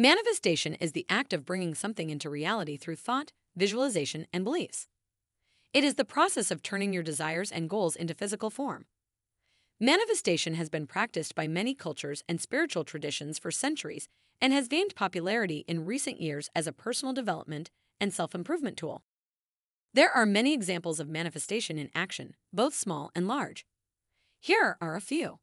Manifestation is the act of bringing something into reality through thought, visualization, and beliefs. It is the process of turning your desires and goals into physical form. Manifestation has been practiced by many cultures and spiritual traditions for centuries and has gained popularity in recent years as a personal development and self improvement tool. There are many examples of manifestation in action, both small and large. Here are a few.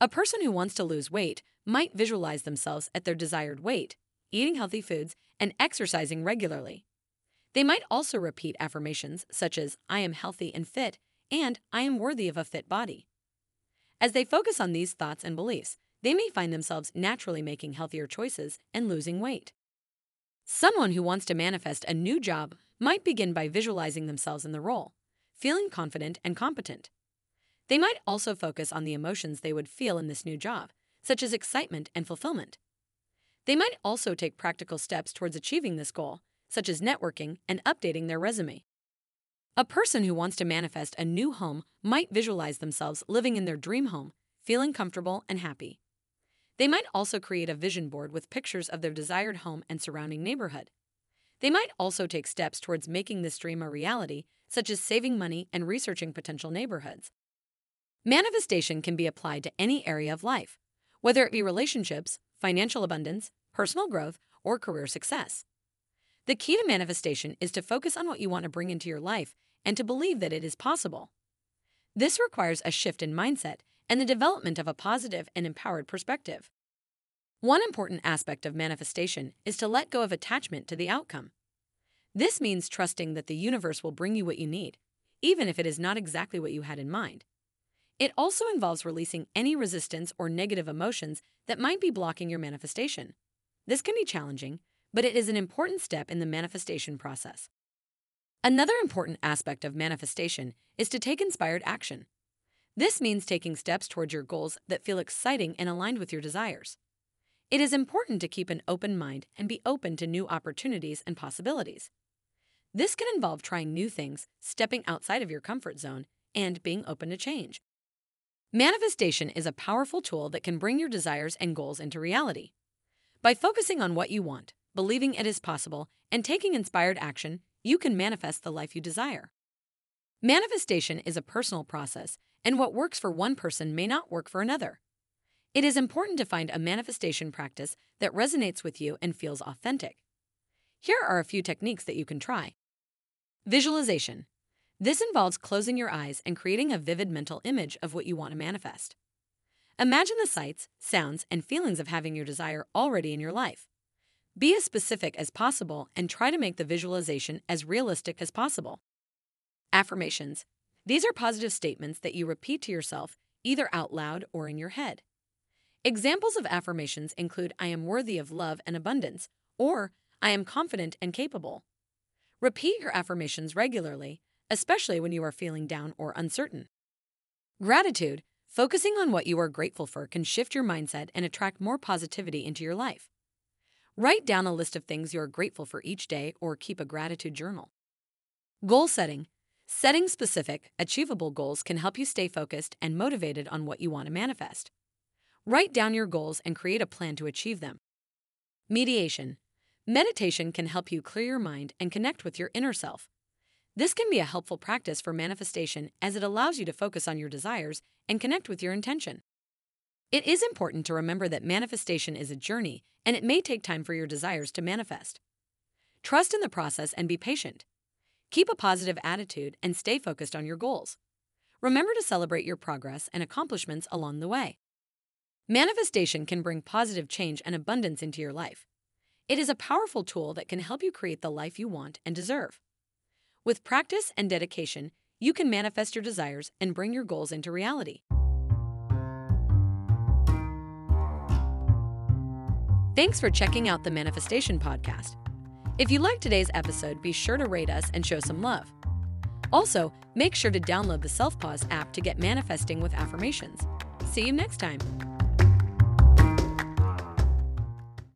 A person who wants to lose weight might visualize themselves at their desired weight, eating healthy foods, and exercising regularly. They might also repeat affirmations such as, I am healthy and fit, and I am worthy of a fit body. As they focus on these thoughts and beliefs, they may find themselves naturally making healthier choices and losing weight. Someone who wants to manifest a new job might begin by visualizing themselves in the role, feeling confident and competent. They might also focus on the emotions they would feel in this new job, such as excitement and fulfillment. They might also take practical steps towards achieving this goal, such as networking and updating their resume. A person who wants to manifest a new home might visualize themselves living in their dream home, feeling comfortable and happy. They might also create a vision board with pictures of their desired home and surrounding neighborhood. They might also take steps towards making this dream a reality, such as saving money and researching potential neighborhoods. Manifestation can be applied to any area of life, whether it be relationships, financial abundance, personal growth, or career success. The key to manifestation is to focus on what you want to bring into your life and to believe that it is possible. This requires a shift in mindset and the development of a positive and empowered perspective. One important aspect of manifestation is to let go of attachment to the outcome. This means trusting that the universe will bring you what you need, even if it is not exactly what you had in mind. It also involves releasing any resistance or negative emotions that might be blocking your manifestation. This can be challenging, but it is an important step in the manifestation process. Another important aspect of manifestation is to take inspired action. This means taking steps towards your goals that feel exciting and aligned with your desires. It is important to keep an open mind and be open to new opportunities and possibilities. This can involve trying new things, stepping outside of your comfort zone, and being open to change. Manifestation is a powerful tool that can bring your desires and goals into reality. By focusing on what you want, believing it is possible, and taking inspired action, you can manifest the life you desire. Manifestation is a personal process and what works for one person may not work for another. It is important to find a manifestation practice that resonates with you and feels authentic. Here are a few techniques that you can try. Visualization. This involves closing your eyes and creating a vivid mental image of what you want to manifest. Imagine the sights, sounds, and feelings of having your desire already in your life. Be as specific as possible and try to make the visualization as realistic as possible. Affirmations. These are positive statements that you repeat to yourself either out loud or in your head. Examples of affirmations include I am worthy of love and abundance, or I am confident and capable. Repeat your affirmations regularly, especially when you are feeling down or uncertain. Gratitude, focusing on what you are grateful for, can shift your mindset and attract more positivity into your life. Write down a list of things you are grateful for each day or keep a gratitude journal. Goal setting, Setting specific, achievable goals can help you stay focused and motivated on what you want to manifest. Write down your goals and create a plan to achieve them. Mediation. Meditation can help you clear your mind and connect with your inner self. This can be a helpful practice for manifestation as it allows you to focus on your desires and connect with your intention. It is important to remember that manifestation is a journey and it may take time for your desires to manifest. Trust in the process and be patient. Keep a positive attitude and stay focused on your goals. Remember to celebrate your progress and accomplishments along the way. Manifestation can bring positive change and abundance into your life. It is a powerful tool that can help you create the life you want and deserve. With practice and dedication, you can manifest your desires and bring your goals into reality. Thanks for checking out the Manifestation Podcast. If you liked today's episode, be sure to rate us and show some love. Also, make sure to download the Self Pause app to get manifesting with affirmations. See you next time.